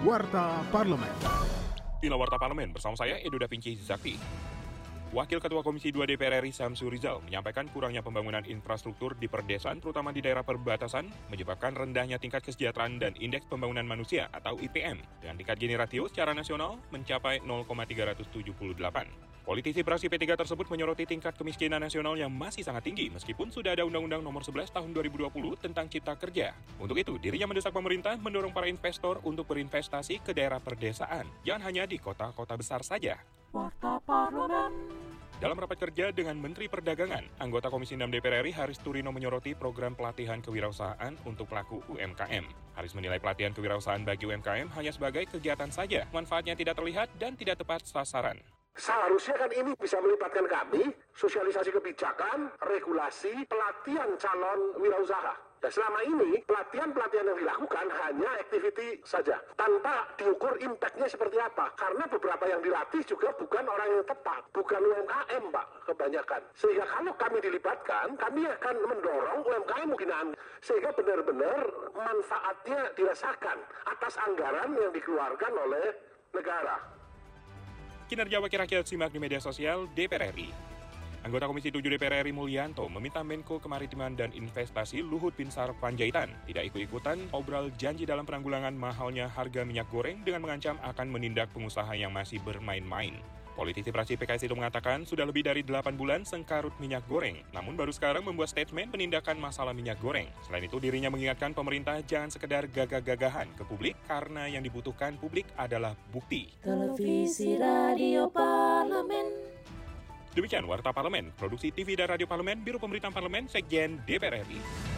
Warta Parlemen. Inilah Warta Parlemen bersama saya Edo Da Vinci Zakti. Wakil Ketua Komisi 2 DPR RI Samsu Rizal menyampaikan kurangnya pembangunan infrastruktur di perdesaan terutama di daerah perbatasan menyebabkan rendahnya tingkat kesejahteraan dan indeks pembangunan manusia atau IPM dengan tingkat gini ratio secara nasional mencapai 0,378. Politisi praksi P3 tersebut menyoroti tingkat kemiskinan nasional yang masih sangat tinggi meskipun sudah ada Undang-Undang Nomor 11 Tahun 2020 tentang Cipta Kerja. Untuk itu, dirinya mendesak pemerintah mendorong para investor untuk berinvestasi ke daerah perdesaan, jangan hanya di kota-kota besar saja. Warta Parlemen. Dalam rapat kerja dengan Menteri Perdagangan, anggota Komisi 6 DPR RI Haris Turino menyoroti program pelatihan kewirausahaan untuk pelaku UMKM. Haris menilai pelatihan kewirausahaan bagi UMKM hanya sebagai kegiatan saja, manfaatnya tidak terlihat dan tidak tepat sasaran. Seharusnya kan ini bisa melibatkan kami, sosialisasi kebijakan, regulasi, pelatihan calon wirausaha. Dan selama ini pelatihan-pelatihan yang dilakukan hanya activity saja, tanpa diukur impactnya seperti apa. Karena beberapa yang dilatih juga bukan orang yang tepat, bukan UMKM Pak, kebanyakan. Sehingga kalau kami dilibatkan, kami akan mendorong UMKM mungkin sehingga benar-benar manfaatnya dirasakan atas anggaran yang dikeluarkan oleh negara. Kinerja Wakil Rakyat simak di media sosial DPR RI. Anggota Komisi 7 DPR RI Mulyanto meminta Menko Kemaritiman dan Investasi Luhut Binsar Panjaitan tidak ikut-ikutan obral janji dalam penanggulangan mahalnya harga minyak goreng dengan mengancam akan menindak pengusaha yang masih bermain-main. Politisi praksi PKS itu mengatakan sudah lebih dari 8 bulan sengkarut minyak goreng, namun baru sekarang membuat statement penindakan masalah minyak goreng. Selain itu dirinya mengingatkan pemerintah jangan sekedar gagah-gagahan ke publik karena yang dibutuhkan publik adalah bukti. Televisi Radio Parlemen. Demikian Warta Parlemen, Produksi TV dan Radio Parlemen, Biro Pemberitaan Parlemen, Sekjen DPR RI.